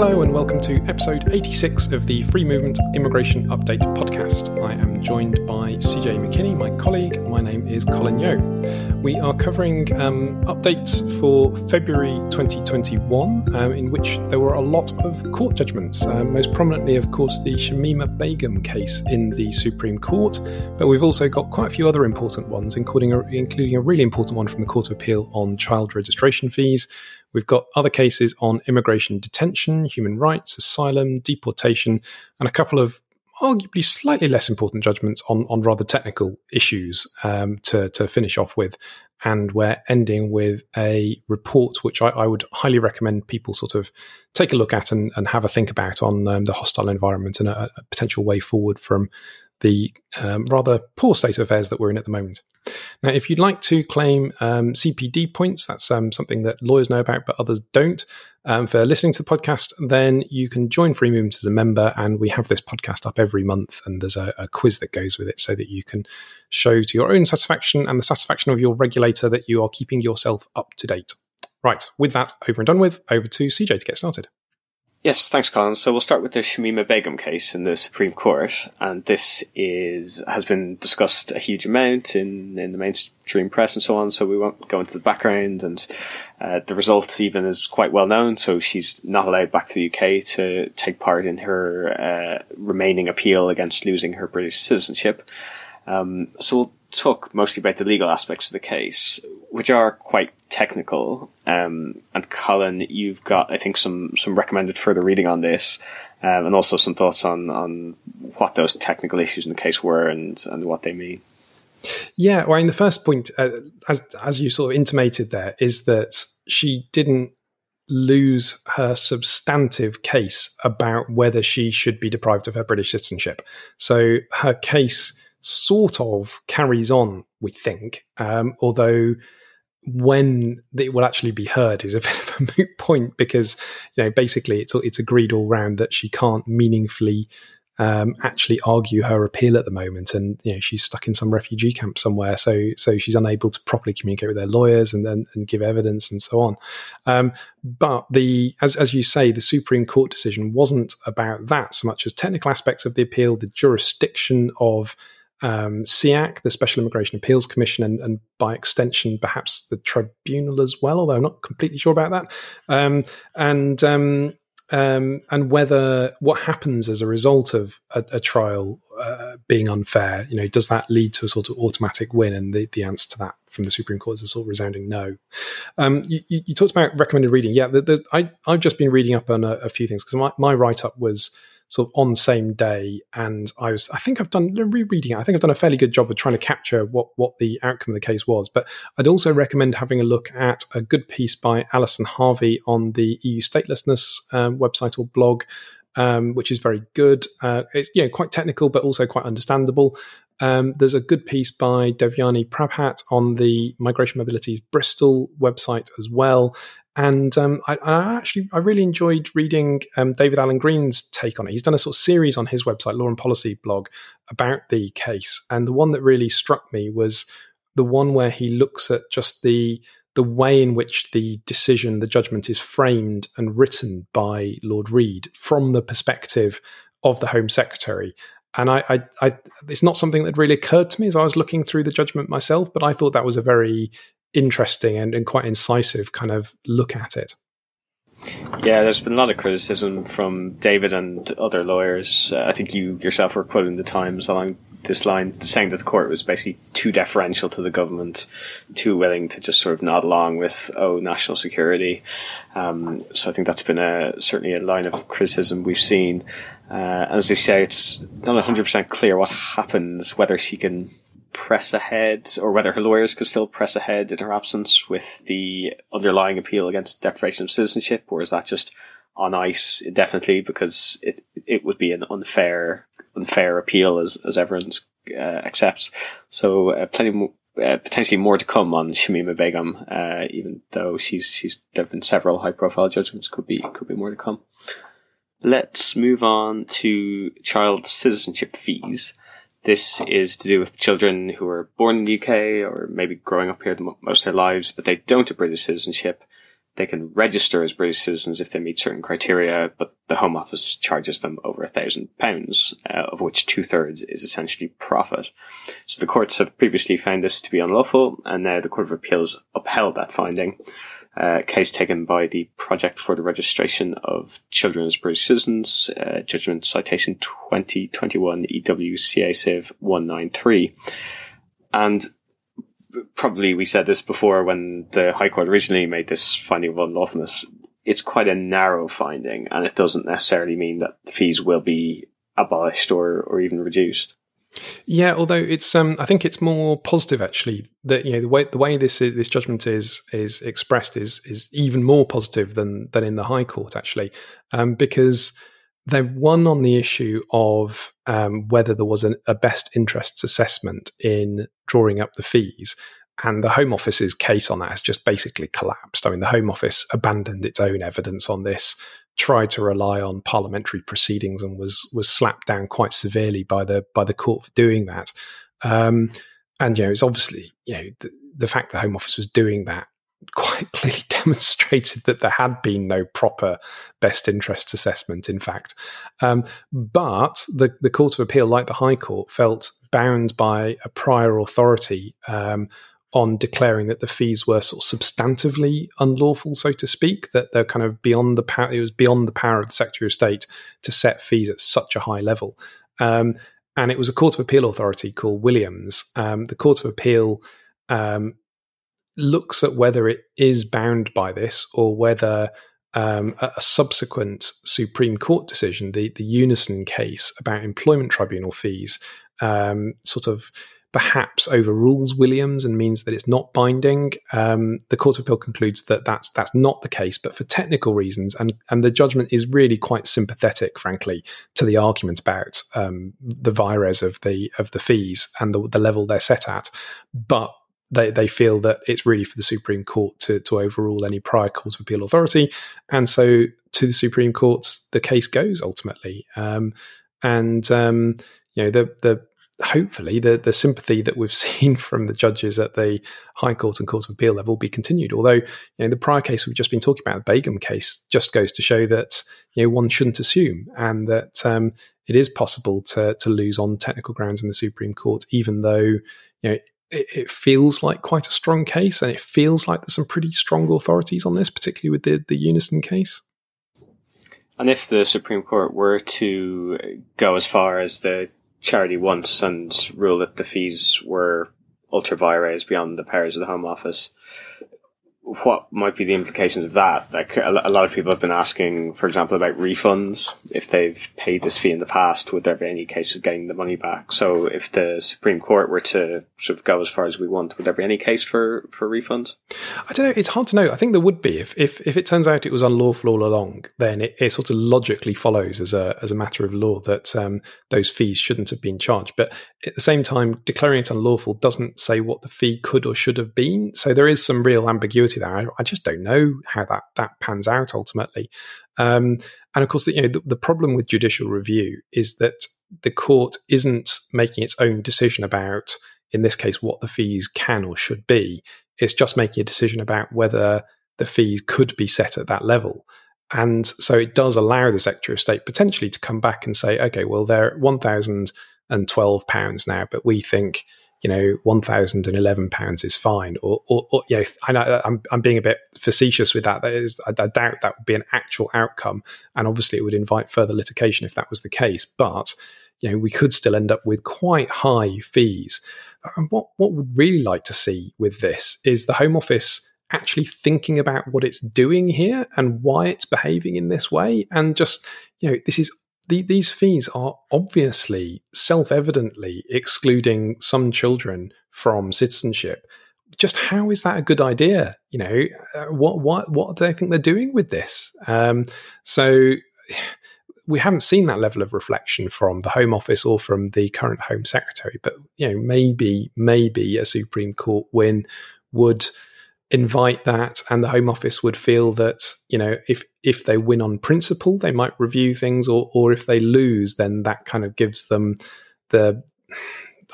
Hello, and welcome to episode 86 of the Free Movement Immigration Update podcast. I am joined by CJ McKinney, my colleague. My name is Colin Yeo. We are covering um, updates for February 2021, um, in which there were a lot of court judgments, uh, most prominently, of course, the Shamima Begum case in the Supreme Court. But we've also got quite a few other important ones, including a, including a really important one from the Court of Appeal on child registration fees. We've got other cases on immigration detention, human rights, asylum, deportation, and a couple of arguably slightly less important judgments on, on rather technical issues um, to, to finish off with. And we're ending with a report which I, I, would highly recommend people sort of take a look at and, and have a think about on um, the hostile environment and a, a, potential way forward from the um, rather poor state of affairs that we're in at the moment. Now, if you'd like to claim um, CPD points, that's um, something that lawyers know about, but others don't. Um, for listening to the podcast, then you can join Free Movement as a member, and we have this podcast up every month, and there's a, a quiz that goes with it, so that you can show to your own satisfaction and the satisfaction of your regulator that you are keeping yourself up to date. Right, with that over and done with, over to CJ to get started. Yes, thanks, Colin. So we'll start with the Shamima Begum case in the Supreme Court, and this is has been discussed a huge amount in in the mainstream press and so on. So we won't go into the background, and uh, the result even is quite well known. So she's not allowed back to the UK to take part in her uh, remaining appeal against losing her British citizenship. Um, so we'll talk mostly about the legal aspects of the case, which are quite technical. Um, and Colin, you've got, I think, some, some recommended further reading on this, um, and also some thoughts on, on what those technical issues in the case were and, and what they mean. Yeah, well, I mean, the first point, uh, as, as you sort of intimated there, is that she didn't lose her substantive case about whether she should be deprived of her British citizenship. So her case sort of carries on, we think, um, although when it will actually be heard is a bit of a moot point because you know basically it's it's agreed all round that she can't meaningfully um, actually argue her appeal at the moment, and you know she's stuck in some refugee camp somewhere, so so she's unable to properly communicate with their lawyers and then and give evidence and so on. Um, but the as as you say, the Supreme Court decision wasn't about that so much as technical aspects of the appeal, the jurisdiction of um, SIAC, the Special Immigration Appeals Commission, and, and, by extension, perhaps the tribunal as well, although I'm not completely sure about that. Um, and um, um and whether what happens as a result of a, a trial uh, being unfair, you know, does that lead to a sort of automatic win? And the, the answer to that from the Supreme Court is a sort of resounding no. Um, you, you, talked about recommended reading. Yeah, the, the, I, have just been reading up on a, a few things because my, my write up was sort of on the same day. And I was, I think I've done rereading it. I think I've done a fairly good job of trying to capture what what the outcome of the case was. But I'd also recommend having a look at a good piece by Alison Harvey on the EU statelessness um, website or blog. Um, which is very good. Uh, it's you know quite technical, but also quite understandable. Um, there's a good piece by Devyani Prabhat on the Migration Mobilities Bristol website as well, and um, I, I, actually I really enjoyed reading um, David Allen Green's take on it. He's done a sort of series on his website, Law and Policy blog, about the case. And the one that really struck me was the one where he looks at just the the way in which the decision, the judgment, is framed and written by Lord Reed from the perspective of the Home Secretary. And I, I, I, it's not something that really occurred to me as I was looking through the judgment myself, but I thought that was a very interesting and, and quite incisive kind of look at it. Yeah, there's been a lot of criticism from David and other lawyers. Uh, I think you yourself were quoting the Times along this line, saying that the court was basically too deferential to the government, too willing to just sort of nod along with, oh, national security. Um, so I think that's been a, certainly a line of criticism we've seen. Uh, as they say, it's not 100% clear what happens, whether she can press ahead, or whether her lawyers could still press ahead in her absence with the underlying appeal against deprivation of citizenship, or is that just on ice indefinitely because it it would be an unfair unfair appeal as as everyone uh, accepts. So uh, plenty more, uh, potentially more to come on Shamima Begum, uh, even though she's she's there have been several high profile judgments. Could be could be more to come. Let's move on to child citizenship fees. This is to do with children who are born in the UK or maybe growing up here most of their lives, but they don't have British citizenship. they can register as British citizens if they meet certain criteria, but the Home Office charges them over a thousand pounds, uh, of which two thirds is essentially profit. So the courts have previously found this to be unlawful, and now the Court of Appeals upheld that finding. Uh, case taken by the Project for the Registration of Children as British Citizens, uh, Judgment Citation 2021 EWCA Civ 193. And probably we said this before when the High Court originally made this finding of unlawfulness. It's quite a narrow finding, and it doesn't necessarily mean that the fees will be abolished or, or even reduced. Yeah, although it's um, I think it's more positive actually that you know the way the way this is, this judgment is is expressed is is even more positive than than in the High Court actually, um, because they've won on the issue of um, whether there was an, a best interests assessment in drawing up the fees. And the Home Office's case on that has just basically collapsed. I mean, the Home Office abandoned its own evidence on this, tried to rely on parliamentary proceedings, and was was slapped down quite severely by the by the court for doing that. Um, and you know, it's obviously you know the, the fact the Home Office was doing that quite clearly demonstrated that there had been no proper best interests assessment, in fact. Um, but the, the Court of Appeal, like the High Court, felt bound by a prior authority um, on declaring that the fees were sort of substantively unlawful, so to speak, that they're kind of beyond the power, it was beyond the power of the Secretary of State to set fees at such a high level. Um, and it was a Court of Appeal authority called Williams. Um, the Court of Appeal um, looks at whether it is bound by this or whether um, a, a, subsequent Supreme Court decision, the, the Unison case about employment tribunal fees, um, sort of perhaps overrules Williams and means that it's not binding. Um, the Court of Appeal concludes that that's that's not the case, but for technical reasons, and and the judgment is really quite sympathetic, frankly, to the argument about um, the vires of the of the fees and the, the level they're set at, but they, they feel that it's really for the Supreme Court to, to overrule any prior Court of Appeal authority. And so to the Supreme Courts, the case goes ultimately. Um, and, um, you know, the, the, hopefully the, the sympathy that we've seen from the judges at the High Court and Court of Appeal level be continued. Although, you know, the prior case we've just been talking about, the Begum case, just goes to show that, you know, one shouldn't assume and that, um, it is possible to, to lose on technical grounds in the Supreme Court, even though, you know, it, it, feels like quite a strong case, and it feels like there's some pretty strong authorities on this, particularly with the, the Unison case. And if the Supreme Court were to go as far as the charity wants and rule that the fees were ultra vires beyond the powers of the Home Office, what might be the implications of that? Like a, lot of people have been asking, for example, about refunds. If they've paid this fee in the past, would there be any case of getting the money back? So if the Supreme Court were to sort of go as far as we want, would there be any case for, for refunds? I don't know. It's hard to know. I think there would be. If, if, if it turns out it was unlawful all along, then it, it sort of logically follows as a, as a matter of law that um, those fees shouldn't have been charged. But at the same time, declaring it unlawful doesn't say what the fee could or should have been. So there is some real ambiguity there. I, I, just don't know how that that pans out ultimately. Um, and of course, the, you know, the, the problem with judicial review is that the court isn't making its own decision about, in this case, what the fees can or should be. It's just making a decision about whether the fees could be set at that level. And so it does allow the Secretary of State potentially to come back and say, okay, well, they're £1,012 now, but we think you know, one thousand and eleven pounds is fine, or, or, or, you know, I know uh, I'm, I'm being a bit facetious with that. That is, I, I, doubt that would be an actual outcome, and obviously it would invite further litigation if that was the case. But you know, we could still end up with quite high fees. And what what would really like to see with this is the Home Office actually thinking about what it's doing here and why it's behaving in this way, and just you know, this is the, these fees are obviously self evidently excluding some children from citizenship. Just how is that a good idea? You know, uh, what what what do they think they're doing with this? Um, so we haven't seen that level of reflection from the Home Office or from the current Home Secretary. But you know, maybe maybe a Supreme Court win would invite that and the home office would feel that you know if if they win on principle they might review things or or if they lose then that kind of gives them the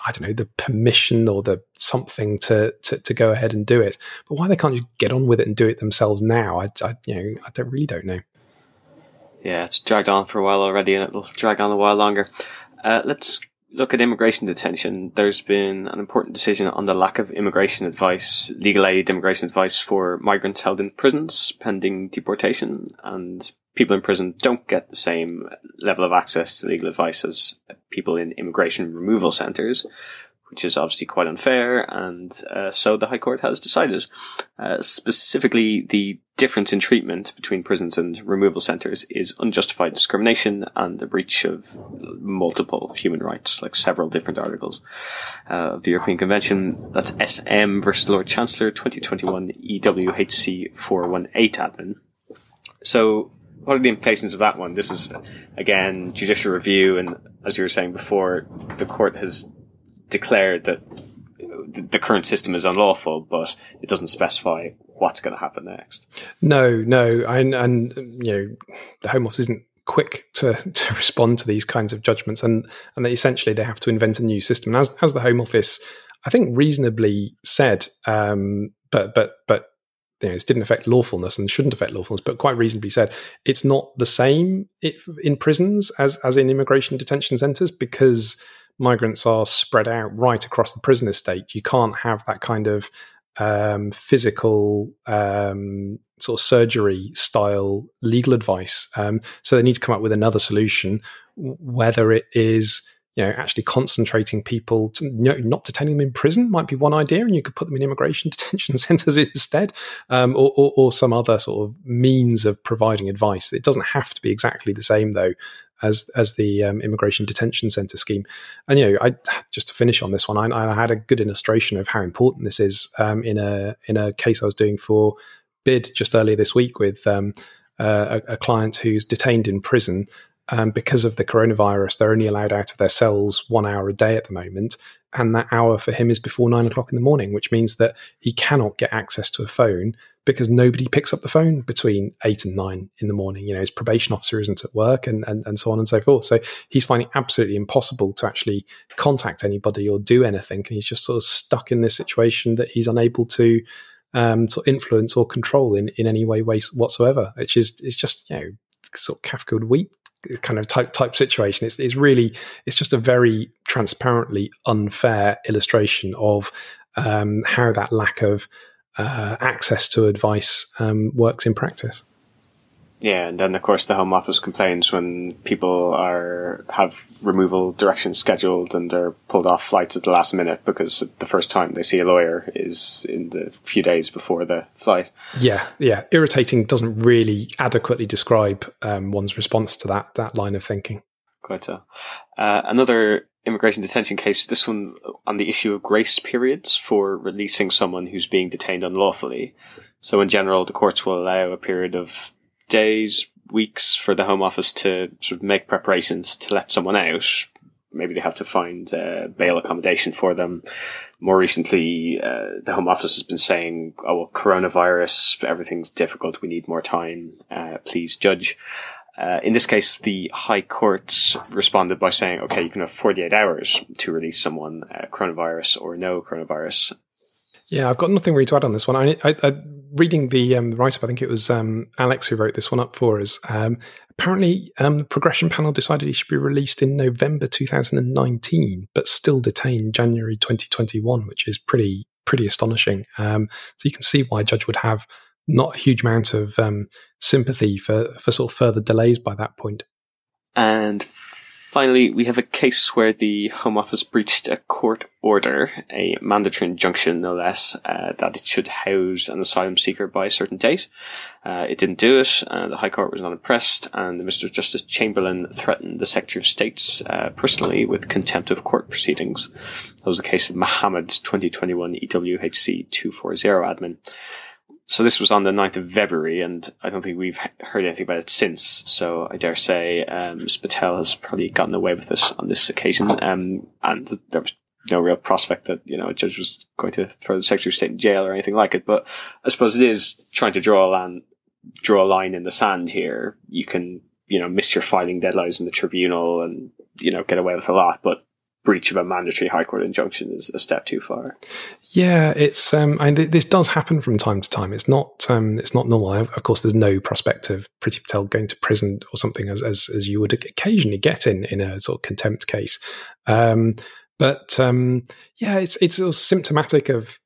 I don't know the permission or the something to, to, to go ahead and do it. But why they can't just get on with it and do it themselves now, I, I you know I don't really don't know. Yeah, it's dragged on for a while already, and it'll drag on a while longer. Uh, let's look at immigration detention. There's been an important decision on the lack of immigration advice, legal aid immigration advice for migrants held in prisons pending deportation, and people in prison don't get the same level of access to legal advice as people in immigration removal centres, which is obviously quite unfair, and uh, so the High Court has decided. Uh, specifically, the difference in treatment between prisons and removal centres is unjustified discrimination and a breach of multiple human rights, like several different articles uh, of the European Convention. That's SM versus Lord Chancellor 2021 EWHC 418 admin. So what are the implications of that one? This is again judicial review, and as you were saying before, the court has declared that the current system is unlawful, but it doesn't specify what's going to happen next. No, no, and, and you know the Home Office isn't quick to to respond to these kinds of judgments, and and essentially they have to invent a new system. And as as the Home Office, I think reasonably said, um, but but but you know, it didn't affect lawfulness and shouldn't affect lawfulness, but quite reasonably said it's not the same in prisons as as in immigration detention centres because migrants are spread out right across the prison estate. You can't have that kind of um, physical um, sort of surgery style legal advice. Um, so they need to come up with another solution, whether it is you know, actually concentrating people, to, you know, not detaining them in prison might be one idea, and you could put them in immigration detention centres instead, um, or, or, or, some other sort of means of providing advice. It doesn't have to be exactly the same, though, as as the um, immigration detention centre scheme. And you know, I just to finish on this one, I, I had a good illustration of how important this is um, in a in a case I was doing for BID just earlier this week with um, uh, a, a client who's detained in prison um, because of the coronavirus, they're only allowed out of their cells one hour a day at the moment. And that hour for him is before nine o'clock in the morning, which means that he cannot get access to a phone because nobody picks up the phone between eight and nine in the morning. You know, his probation officer isn't at work and, and, and so on and so forth. So he's finding it absolutely impossible to actually contact anybody or do anything. And he's just sort of stuck in this situation that he's unable to um, sort of influence or control in, in any way, way whatsoever, which is, is just, you know, sort of Kafka would weep kind of type type situation. It's, it's really it's just a very transparently unfair illustration of um, how that lack of uh, access to advice um, works in practice. Yeah, and then of course the Home Office complains when people are have removal directions scheduled and they're pulled off flights at the last minute because the first time they see a lawyer is in the few days before the flight. Yeah, yeah, irritating doesn't really adequately describe um, one's response to that that line of thinking. Quite so. Uh, another immigration detention case. This one on the issue of grace periods for releasing someone who's being detained unlawfully. So in general, the courts will allow a period of days, weeks for the Home Office to sort of make preparations to let someone out. Maybe they have to find uh, bail accommodation for them. More recently, uh, the Home Office has been saying, "Oh well, coronavirus, everything's difficult. We need more time. Uh, please judge." Uh, in this case, the High Court responded by saying, "Okay, you can have 48 hours to release someone, uh, coronavirus or no coronavirus." Yeah, I've got nothing really to add on this one. I, I, I reading the um, write up, I think it was um, Alex who wrote this one up for us. Um, apparently, um, the progression panel decided he should be released in November 2019, but still detained January 2021, which is pretty pretty astonishing. Um, so you can see why a judge would have not a huge amount of um, sympathy for for sort of further delays by that point. And Finally, we have a case where the Home Office breached a court order, a mandatory injunction no less, uh, that it should house an asylum seeker by a certain date. Uh, it didn't do it, uh, the High Court was not impressed, and Mr. Justice Chamberlain threatened the Secretary of State uh, personally with contempt of court proceedings. That was the case of Mohammed 2021 EWHC 240 admin so this was on the 9th of February, and I don't think we've heard anything about it since. So I dare say um, Ms. Patel has probably gotten away with it on this occasion, um, and there was no real prospect that you know a judge was going to throw the Secretary of State in jail or anything like it. But I suppose it is trying to draw a line, draw a line in the sand here. You can you know miss your filing deadlines in the tribunal and you know get away with a lot, but breach of a mandatory High Court injunction is a step too far. Yeah, it's. Um, I mean, this does happen from time to time. It's not. Um, it's not normal. Of course, there's no prospect of Priti Patel going to prison or something as as, as you would occasionally get in in a sort of contempt case. Um, but um, yeah, it's it's symptomatic of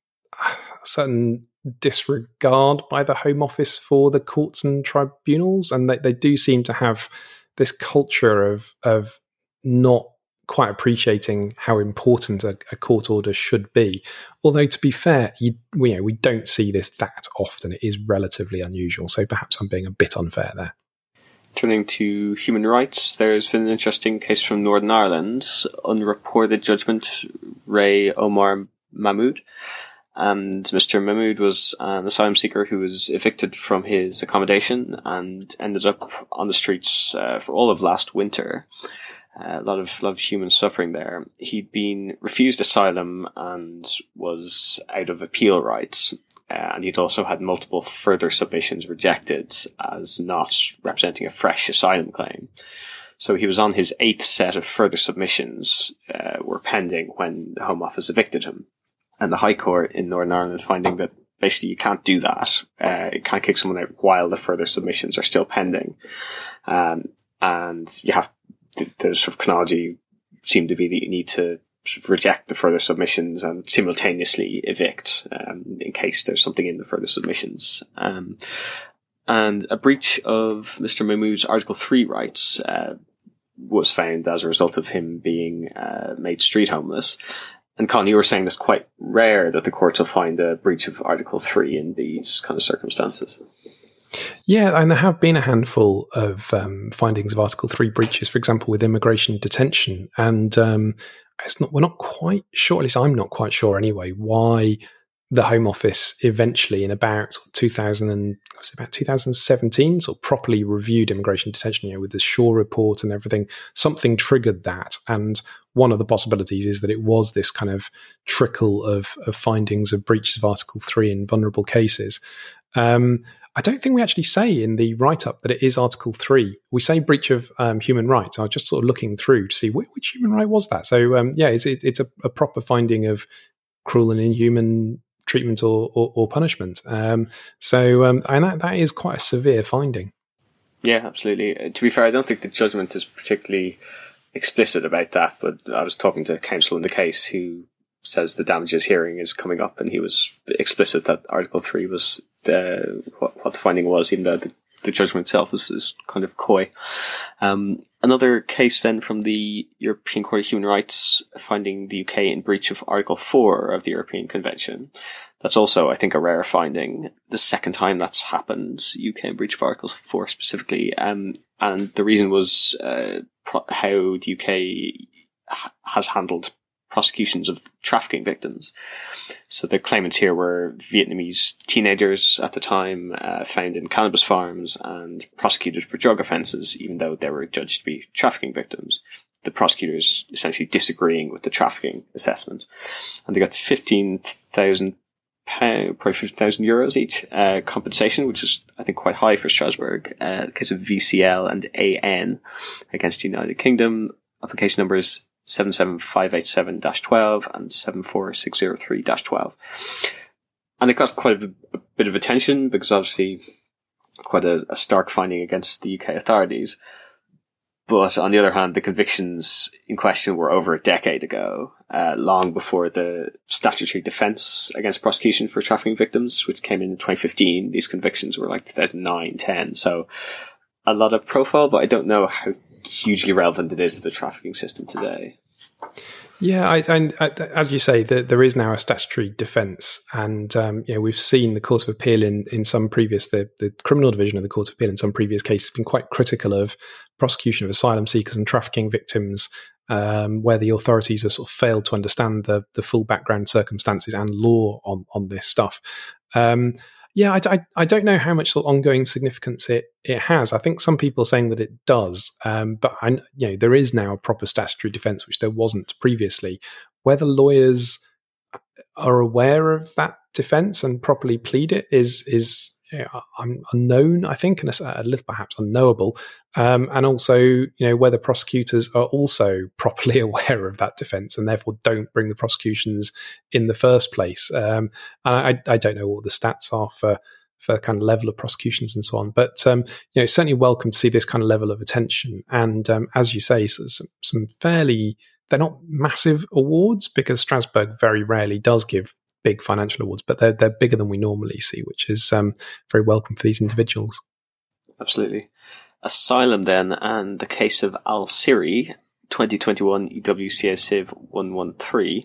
a certain disregard by the Home Office for the courts and tribunals, and they, they do seem to have this culture of of not quite appreciating how important a, a, court order should be. Although, to be fair, you, we, you know, we don't see this that often. It is relatively unusual. So perhaps I'm being a bit unfair there. Turning to human rights, there's been an interesting case from Northern Ireland, unreported judgment, Re Omar Mahmood. And Mr. Mahmood was an asylum seeker who was evicted from his accommodation and ended up on the streets uh, for all of last winter a lot of lot of human suffering there. He'd been refused asylum and was out of appeal rights, uh, and he'd also had multiple further submissions rejected as not representing a fresh asylum claim. So he was on his eighth set of further submissions uh, were pending when the Home Office evicted him, and the High Court in Northern Ireland finding that basically you can't do that. Uh, you can't kick someone out while the further submissions are still pending. Um, and you have the, the sort of chronology seemed to be that you need to sort of reject the further submissions and simultaneously evict um, in case there's something in the further submissions. Um, and a breach of Mr. Mahmood's Article 3 rights uh, was found as a result of him being uh, made street homeless. And Con, you were saying it's quite rare that the courts will find a breach of Article 3 in these kind of circumstances. Yeah, and there have been a handful of um, findings of Article Three breaches, for example, with immigration detention, and um, it's not. We're not quite sure. At least I'm not quite sure anyway. Why the Home Office eventually, in about 2000 and was about 2017, sort of properly reviewed immigration detention, you know, with the Shaw report and everything. Something triggered that, and one of the possibilities is that it was this kind of trickle of, of findings of breaches of Article Three in vulnerable cases. Um, I don't think we actually say in the write up that it is Article 3. We say breach of um, human rights. I was just sort of looking through to see which, which human right was that. So, um, yeah, it's, it, it's a, a, proper finding of cruel and inhuman treatment or, or, or punishment. Um, so, um, and that, that is quite a severe finding. Yeah, absolutely. Uh, to be fair, I don't think the judgment is particularly explicit about that, but I was talking to counsel in the case who says the damages hearing is coming up, and he was explicit that Article 3 was the what, what the finding was, even though the, the judgment itself is, is kind of coy. Um, another case then from the European Court of Human Rights finding the UK in breach of Article 4 of the European Convention. That's also, I think, a rare finding. The second time that's happened, UK in breach of Article 4 specifically. Um, and the reason was uh, how the UK has handled prosecutions of trafficking victims. So the claimants here were Vietnamese teenagers at the time, uh, found in cannabis farms and prosecuted for drug offences, even though they were judged to be trafficking victims. The prosecutors essentially disagreeing with the trafficking assessment. And they got 15,000 pound, probably 50,000 euros each, uh, compensation, which is, I think, quite high for Strasbourg, uh, case of VCL and AN against the United Kingdom. Application numbers 77587-12 and 74603-12. And it got quite a, a, bit of attention because obviously quite a, a, stark finding against the UK authorities. But on the other hand, the convictions in question were over a decade ago, uh, long before the statutory defence against prosecution for trafficking victims, which came in in 2015. These convictions were like 2009, 10. So a lot of profile, but I don't know how hugely relevant it is to the trafficking system today. Yeah, I, I, as you say, the, there is now a statutory defence, and um, you know we've seen the Court of Appeal in, in some previous the, the criminal division of the Court of Appeal in some previous cases been quite critical of prosecution of asylum seekers and trafficking victims, um, where the authorities have sort of failed to understand the the full background circumstances and law on on this stuff. Um, yeah, I, I, I, don't know how much ongoing significance it, it has. I think some people are saying that it does, um, but I, you know there is now a proper statutory defence, which there wasn't previously. Whether lawyers are aware of that defence and properly plead it is is know, unknown, I think, and a, a little perhaps unknowable. um, and also you know whether prosecutors are also properly aware of that defence and therefore don't bring the prosecutions in the first place. Um, and I, I, don't know what the stats are for for kind of level of prosecutions and so on, but um, you know certainly welcome to see this kind of level of attention. And um, as you say, so some, some fairly they're not massive awards because Strasbourg very rarely does give big financial awards, but they're they're bigger than we normally see, which is um, very welcome for these individuals. Absolutely. Asylum then, and the case of Al Sirri, 2021 EWCA Civ 113.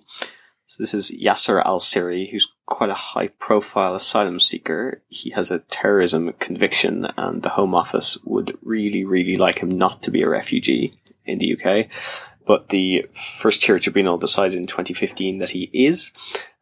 So this is Yasser Al Sirri, who's quite a high profile asylum seeker. He has a terrorism conviction, and the Home Office would really, really like him not to be a refugee in the UK. But the first tier tribunal decided in 2015 that he is,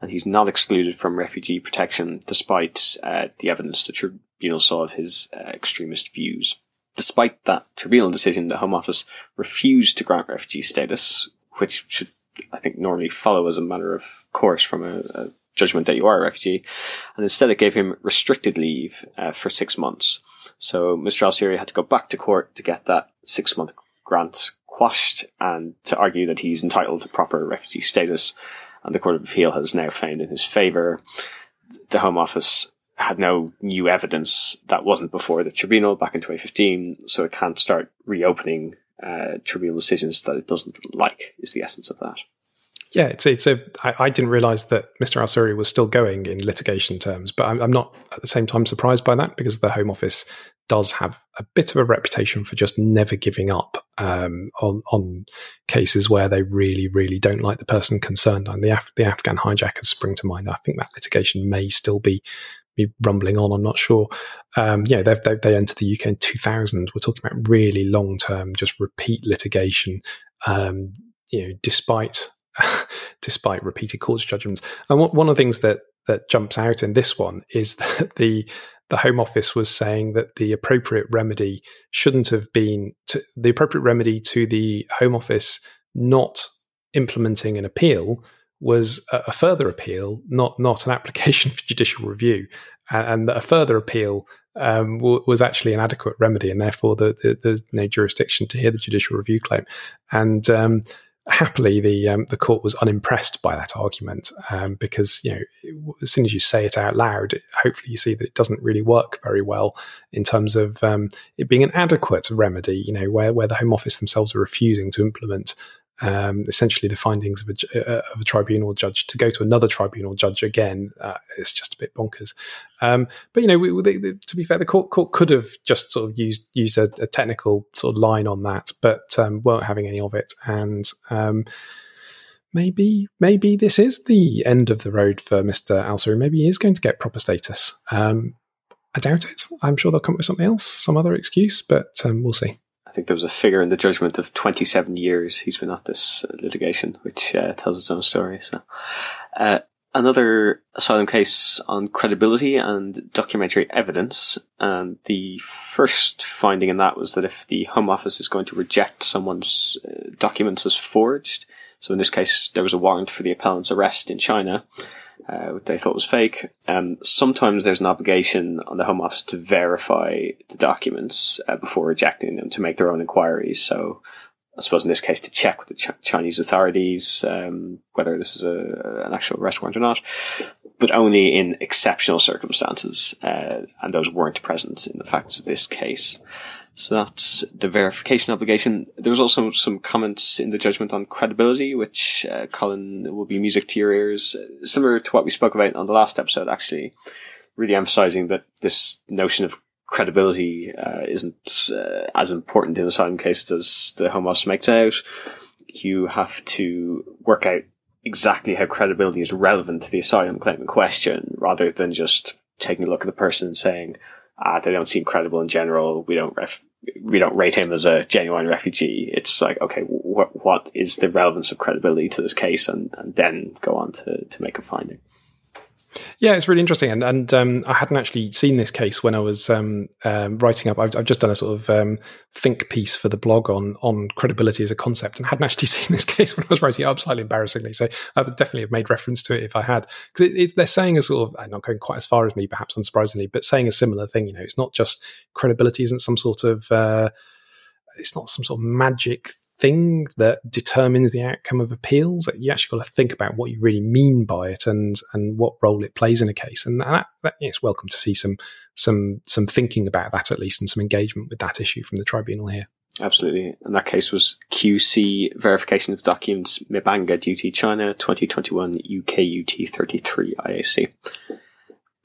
and he's not excluded from refugee protection despite uh, the evidence the tribunal saw of his uh, extremist views. Despite that tribunal decision, the Home Office refused to grant refugee status, which should, I think, normally follow as a matter of course from a, a judgment that you are a refugee, and instead it gave him restricted leave uh, for six months. So Mr. Al had to go back to court to get that six month grant quashed and to argue that he's entitled to proper refugee status. And the Court of Appeal has now found in his favour. The Home Office had no new evidence that wasn't before the tribunal back in 2015, so it can't start reopening uh, tribunal decisions that it doesn't like, is the essence of that. Yeah, it's it's a. I, I didn't realise that Mr. Al was still going in litigation terms, but I'm, I'm, not at the same time surprised by that because the Home Office does have a bit of a reputation for just never giving up um, on on cases where they really really don't like the person concerned. And the Af- the Afghan hijackers spring to mind. I think that litigation may still be be rumbling on. I'm not sure. Um, they they entered the UK in 2000. We're talking about really long term, just repeat litigation. Um, you know, despite despite repeated court judgments. And one of the things that that jumps out in this one is that the the Home Office was saying that the appropriate remedy shouldn't have been to, the appropriate remedy to the Home Office not implementing an appeal was a, a further appeal, not not an application for judicial review, and, and that a further appeal um, w- was actually an adequate remedy, and therefore the, the, there's no jurisdiction to hear the judicial review claim. And um, happily the um, the court was unimpressed by that argument um, because you know as soon as you say it out loud, hopefully you see that it doesn't really work very well in terms of um, it being an adequate remedy. You know where where the Home Office themselves are refusing to implement um, essentially the findings of a, uh, of a, tribunal judge to go to another tribunal judge again. Uh, it's just a bit bonkers. Um, but you know, we, to be fair, the court, court could have just sort of used used a, a technical sort of line on that, but um, weren't having any of it, and um, maybe maybe this is the end of the road for Mister Al Sirri. Maybe he is going to get proper status. Um, I doubt it. I'm sure they'll come up with something else, some other excuse, but um, we'll see. I think there was a figure in the judgment of 27 years he's been at this uh, litigation, which uh, tells its own story. So, uh, another asylum case on credibility and documentary evidence. And the first finding in that was that if the Home Office is going to reject someone's uh, documents as forged, so in this case, there was a warrant for the appellant's arrest in China, uh, they thought was fake. Um, sometimes there's an obligation on the Home Office to verify the documents uh, before rejecting them to make their own inquiries. So I suppose in this case to check with the Ch- Chinese authorities um, whether this is a, an actual arrest warrant or not, but only in exceptional circumstances, uh, and those weren't present in the facts of this case. So that's the verification obligation. There was also some comments in the judgment on credibility, which uh, Colin will be music to your ears, similar to what we spoke about on the last episode. Actually, really emphasizing that this notion of credibility uh, isn't uh, as important in asylum cases as the Home Office makes out. You have to work out exactly how credibility is relevant to the asylum claim in question, rather than just taking a look at the person and saying, uh, they don't seem credible in general. We don't ref- we don't rate him as a genuine refugee. It's like, okay, what what is the relevance of credibility to this case, and, and then go on to to make a finding. Yeah, it's really interesting, and and um, I hadn't actually seen this case when I was um, um, writing up. I've, I've, just done a sort of um, think piece for the blog on on credibility as a concept, and hadn't actually seen this case when I was writing it up. Slightly embarrassingly, so I would definitely have made reference to it if I had, because it, they're saying a sort of I'm not going quite as far as me, perhaps unsurprisingly, but saying a similar thing. You know, it's not just credibility isn't some sort of uh, it's not some sort of magic thing that determines the outcome of appeals. You actually got to think about what you really mean by it and and what role it plays in a case. And that, that it's welcome to see some some some thinking about that at least and some engagement with that issue from the tribunal here. Absolutely. And that case was QC verification of documents Mibanga duty China 2021 UK UT 33 IAC.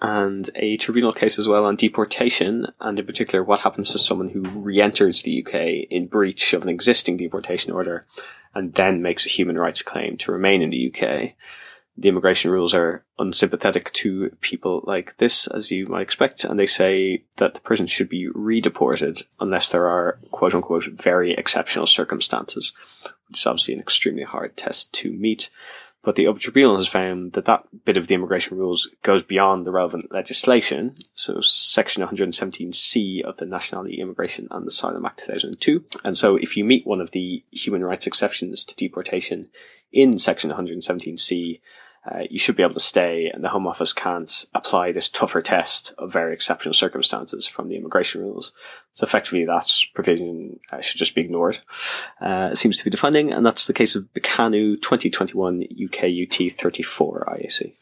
And a tribunal case as well on deportation, and in particular what happens to someone who re enters the UK in breach of an existing deportation order and then makes a human rights claim to remain in the UK the immigration rules are unsympathetic to people like this, as you might expect, and they say that the person should be redeported unless there are quote unquote very exceptional circumstances, which is obviously an extremely hard test to meet. But the Upper Tribunal has found that that bit of the immigration rules goes beyond the relevant legislation. So section 117C of the Nationality, Immigration and Asylum Act 2002. And so if you meet one of the human rights exceptions to deportation in section 117C, uh, you should be able to stay, and the Home Office can't apply this tougher test of very exceptional circumstances from the immigration rules. So effectively, that provision uh, should just be ignored. Uh, it seems to be defending, and that's the case of Bicanu 2021 UK UT 34 IAC.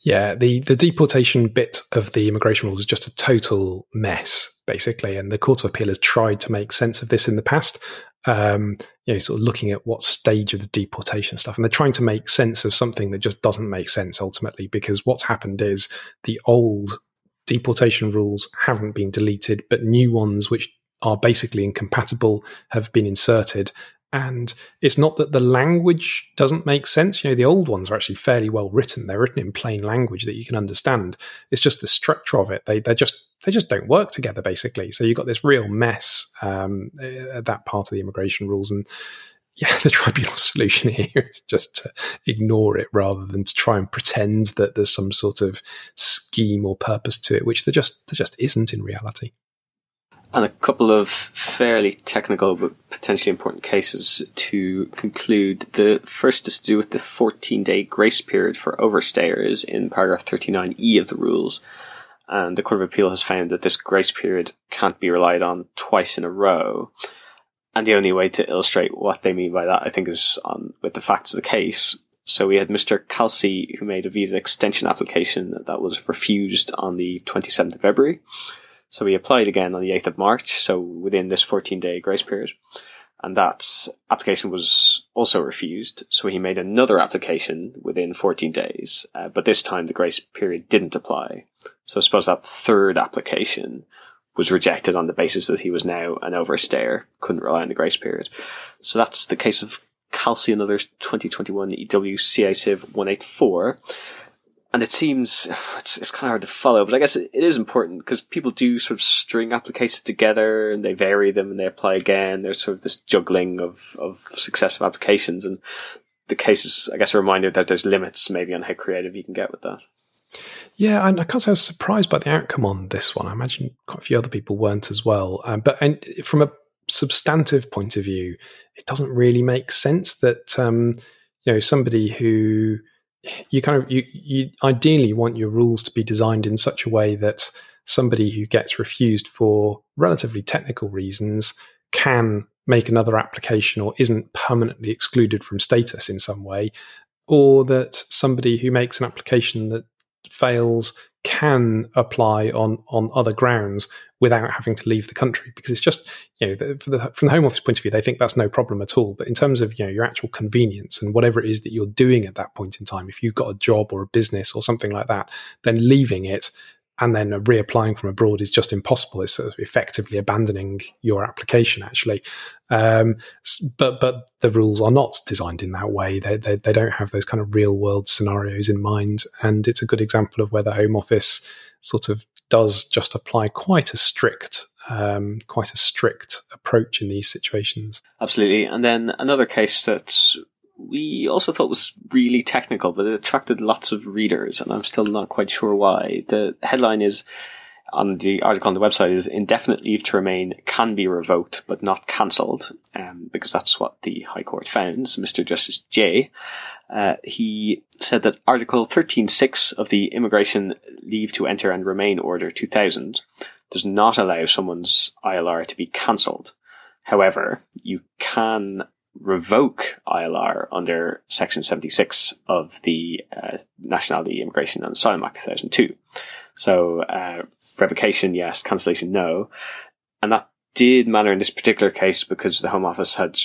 Yeah, the, the deportation bit of the immigration rules is just a total mess, basically. And the Court of Appeal has tried to make sense of this in the past um, you know, sort of looking at what stage of the deportation stuff, and they're trying to make sense of something that just doesn't make sense ultimately, because what's happened is the old deportation rules haven't been deleted, but new ones which are basically incompatible have been inserted. And it's not that the language doesn't make sense. You know, the old ones are actually fairly well written. They're written in plain language that you can understand. It's just the structure of it. They, they're just they just don't work together basically. So you've got this real mess um, at that part of the immigration rules, and yeah, the tribunal solution here is just to ignore it rather than to try and pretend that there's some sort of scheme or purpose to it, which there just there just isn't in reality. And a couple of fairly technical but potentially important cases to conclude. The first is to do with the 14 day grace period for overstayers in paragraph 39e of the rules and the Court of Appeal has found that this grace period can't be relied on twice in a row. And the only way to illustrate what they mean by that, I think, is on with the facts of the case. So we had Mr. Kalsi who made a visa extension application that was refused on the 27th of February. So he applied again on the 8th of March, so within this 14 day grace period and that application was also refused. So he made another application within 14 days, uh, but this time the grace period didn't apply. So I suppose that third application was rejected on the basis that he was now an overstayer, couldn't rely on the grace period. So that's the case of Kalsi and others 2021 EW CA Civ 184 and it seems it's, it's kind of hard to follow, but I guess it, it is important because people do sort of string applications together and they vary them and they apply again. There's sort of this juggling of, of successive applications and the case is, I guess, a reminder that there's limits maybe on how creative you can get with that. Yeah, I, I can't say I was surprised by the outcome on this one. I imagine quite a few other people weren't as well. Um, but and from a substantive point of view, it doesn't really make sense that um, you know somebody who you kind of you, you ideally want your rules to be designed in such a way that somebody who gets refused for relatively technical reasons can make another application or isn't permanently excluded from status in some way or that somebody who makes an application that fails can apply on on other grounds without having to leave the country because it's just you know the, the, from the home office point of view they think that's no problem at all but in terms of you know your actual convenience and whatever it is that you're doing at that point in time if you've got a job or a business or something like that then leaving it and then reapplying from abroad is just impossible. It's sort of effectively abandoning your application, actually. Um, but but the rules are not designed in that way. They, they, they don't have those kind of real world scenarios in mind, and it's a good example of where the Home Office sort of does just apply quite a strict um, quite a strict approach in these situations. Absolutely. And then another case that's we also thought was really technical, but it attracted lots of readers, and I'm still not quite sure why. The headline is on the article on the website is indefinite leave to remain can be revoked but not cancelled, um, because that's what the High Court found. So Mr. Justice Jay, uh, he said that Article 13.6 of the Immigration Leave to Enter and Remain Order 2000 does not allow someone's ILR to be cancelled However, you can revoke ILR under Section 76 of the uh, Nationality, Immigration and Asylum Act 2002. So, uh, revocation, yes, cancellation, no. And that did matter in this particular case because the Home Office had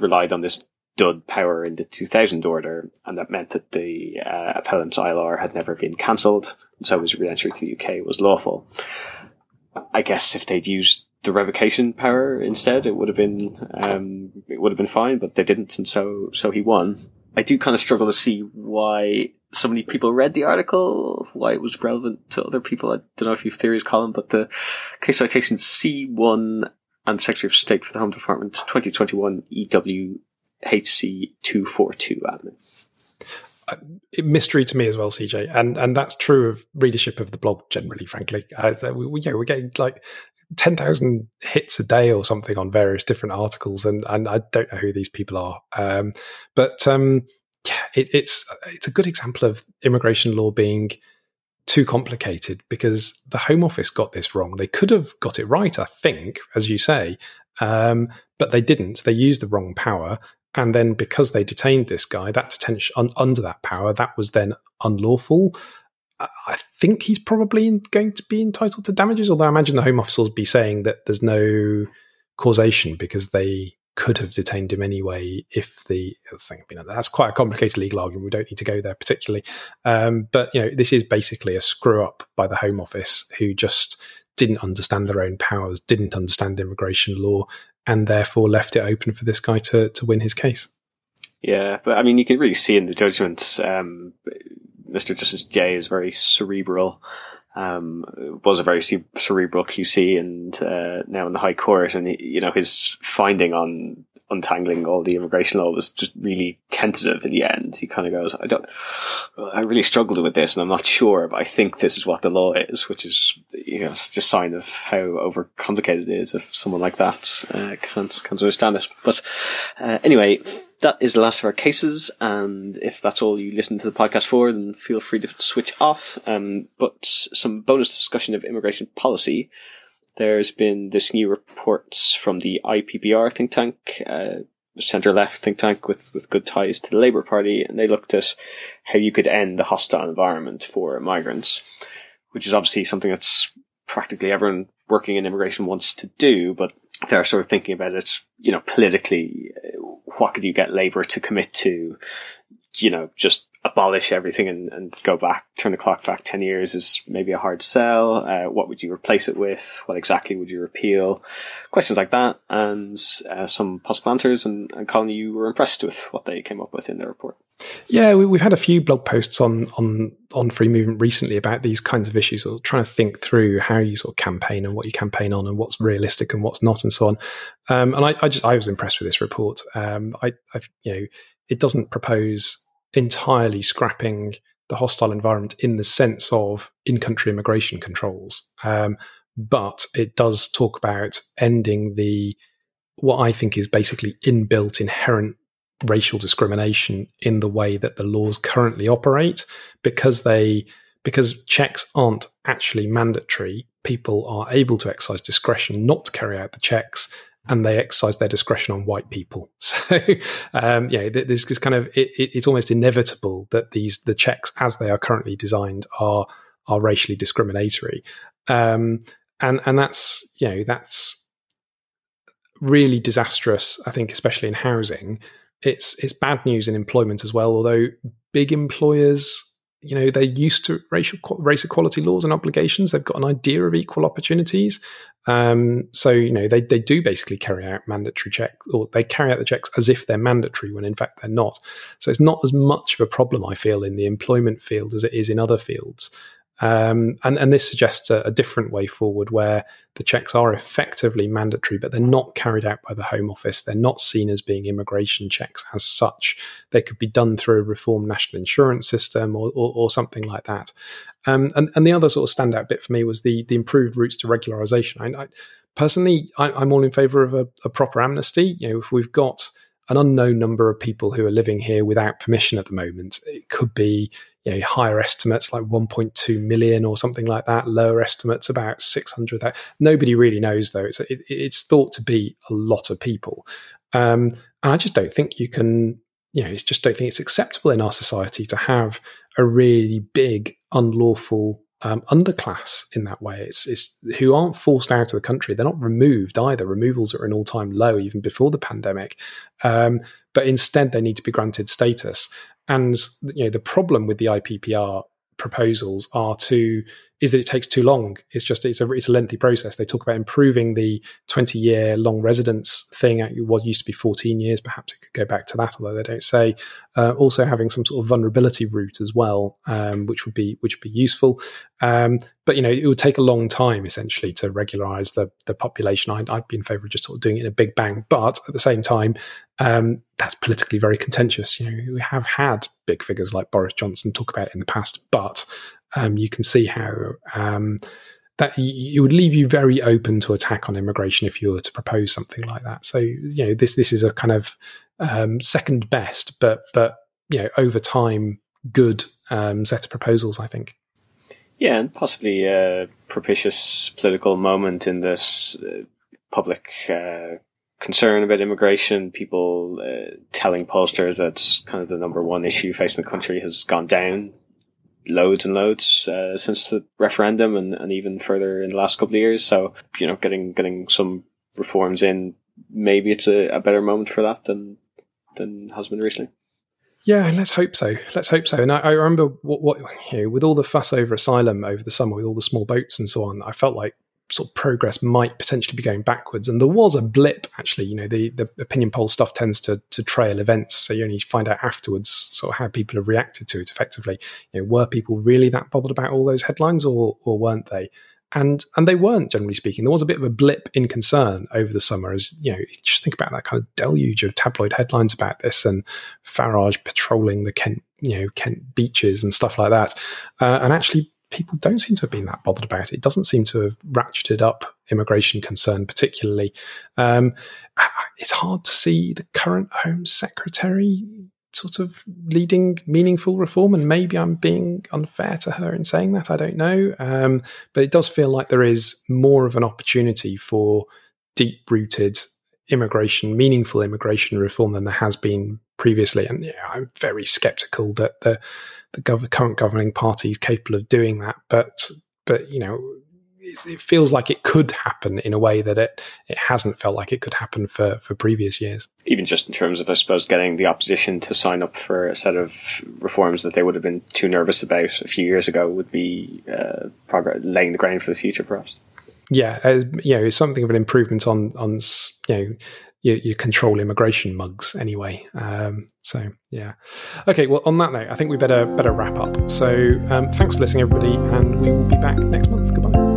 relied on this dud power in the 2000 order, and that meant that the uh, appellant's ILR had never been cancelled, so his re-entry to the UK was lawful. I guess if they'd used the revocation power instead, it would have been um, it would have been fine, but they didn't, and so so he won. I do kind of struggle to see why so many people read the article, why it was relevant to other people. I don't know if you have theories, Colin, but the case citation C1 and Secretary of State for the Home Department 2021 EWHC 242 admin. Uh, mystery to me as well, CJ, and and that's true of readership of the blog generally. Frankly, uh, we, we, yeah, we're getting like ten thousand hits a day or something on various different articles, and and I don't know who these people are, um, but um, yeah, it, it's it's a good example of immigration law being too complicated because the Home Office got this wrong. They could have got it right, I think, as you say, um, but they didn't. They used the wrong power, and then because they detained this guy, that detention un, under that power, that was then unlawful. I think he's probably going to be entitled to damages, although I imagine the Home Office will be saying that there's no causation because they could have detained him anyway if the thing, you know, that's quite a complicated legal argument. We don't need to go there particularly. Um, but, you know, this is basically a screw up by the Home Office who just didn't understand their own powers, didn't understand immigration law, and therefore left it open for this guy to, to win his case. Yeah, but I mean, you can really see in the judgment, um, Mr. Justice Jay is very cerebral. Um, was a very cerebral QC, and uh, now in the High Court, and you know his finding on untangling all the immigration law was just really tentative in the end. He kind of goes, I don't, I really struggled with this and I'm not sure, but I think this is what the law is, which is, you know, just a sign of how overcomplicated it is if someone like that uh, can't, can't understand it. But uh, anyway, that is the last of our cases. And if that's all you listen to the podcast for, then feel free to switch off. Um, but some bonus discussion of immigration policy there's been this new reports from the IPPR think tank, uh, centre left think tank with, with good ties to the Labour Party, and they looked at how you could end the hostile environment for migrants, which is obviously something that's practically everyone working in immigration wants to do, but they're sort of thinking about it, you know, politically. What could you get Labour to commit to? You know, just abolish everything and, and go back, turn the clock back 10 years is maybe a hard sell. Uh, what would you replace it with? What exactly would you repeal? Questions like that and uh, some possible answers. And, and Colin, you were impressed with what they came up with in their report. Yeah, we, have had a few blog posts on, on, on free movement recently about these kinds of issues or trying to think through how you sort of campaign and what you campaign on and what's realistic and what's not and so on. Um, and I, I, just, I was impressed with this report. Um, I, I, you know, it doesn't propose entirely scrapping the hostile environment in the sense of in country immigration controls. Um, but it does talk about ending the what I think is basically inbuilt inherent racial discrimination in the way that the laws currently operate because they because checks aren't actually mandatory people are able to exercise discretion not to carry out the checks and they exercise their discretion on white people. So, um, you know, this is kind of it, it's almost inevitable that these the checks as they are currently designed are are racially discriminatory, um, and and that's you know that's really disastrous. I think, especially in housing, it's it's bad news in employment as well. Although big employers you know they're used to racial race equality laws and obligations. They've got an idea of equal opportunities. Um, so you know they, they do basically carry out mandatory checks or they carry out the checks as if they're mandatory when in fact they're not. So it's not as much of a problem i feel in the employment field as it is in other fields um, and, and this suggests a, a, different way forward where the checks are effectively mandatory, but they're not carried out by the Home Office. They're not seen as being immigration checks as such. They could be done through a reformed national insurance system or, or, or something like that. Um, and, and the other sort of standout bit for me was the, the improved routes to regularisation. I, I, personally, I, am all in favour of a, a proper amnesty. You know, if we've got an unknown number of people who are living here without permission at the moment. It could be you know, higher estimates like 1.2 million or something like that. Lower estimates about 600. Nobody really knows though. It's it, it's thought to be a lot of people, um, and I just don't think you can. You know, I just don't think it's acceptable in our society to have a really big unlawful um, underclass in that way. It's, it's who aren't forced out of the country. They're not removed either. Removals are an all time low even before the pandemic. Um, but instead, they need to be granted status. And you know the problem with the IPPR proposals are to is that it takes too long. It's just it's a it's a lengthy process. They talk about improving the 20 year long residence thing. What used to be 14 years, perhaps it could go back to that, although they don't say. Uh, also having some sort of vulnerability route as well, um, which would be which would be useful. Um, but you know, it would take a long time essentially to regularize the the population. I'd, I'd be in favour of just sort of doing it in a big bang. But at the same time, um, that's politically very contentious. You know, we have had big figures like Boris Johnson talk about it in the past, but um, you can see how um, that it would leave you very open to attack on immigration if you were to propose something like that. So you know this this is a kind of um, second best, but but you know over time good um, set of proposals. I think. Yeah, and possibly a propitious political moment in this uh, public uh, concern about immigration. People uh, telling pollsters that kind of the number one issue facing the country has gone down loads and loads uh, since the referendum and, and even further in the last couple of years. So, you know, getting getting some reforms in, maybe it's a, a better moment for that than than has been recently. Yeah, let's hope so. Let's hope so. And I, I remember what, what you know, with all the fuss over asylum over the summer, with all the small boats and so on, I felt like sort of progress might potentially be going backwards. And there was a blip, actually. You know, the, the opinion poll stuff tends to to trail events, so you only find out afterwards sort of how people have reacted to it. Effectively, you know, were people really that bothered about all those headlines, or or weren't they? And and they weren't, generally speaking. There was a bit of a blip in concern over the summer, as you know, just think about that kind of deluge of tabloid headlines about this, and Farage patrolling the Kent, you know, Kent beaches and stuff like that. Uh, and actually, people don't seem to have been that bothered about it. It doesn't seem to have ratcheted up immigration concern particularly. Um, it's hard to see the current Home Secretary sort of leading meaningful reform, and maybe I'm being unfair to her in saying that. I don't know, um, but it does feel like there is more of an opportunity for deep-rooted immigration, meaningful immigration reform than there has been previously. And I'm very sceptical that the the gov- current governing party is capable of doing that. But but you know, it feels like it could happen in a way that it it hasn't felt like it could happen for for previous years. Even just in terms of, I suppose, getting the opposition to sign up for a set of reforms that they would have been too nervous about a few years ago would be uh, progress, laying the ground for the future, perhaps. Yeah, uh, you know, it's something of an improvement on on you know you, you control immigration mugs anyway. Um, so yeah. Okay. Well, on that note, I think we better better wrap up. So um, thanks for listening, everybody, and we will be back next month. Goodbye.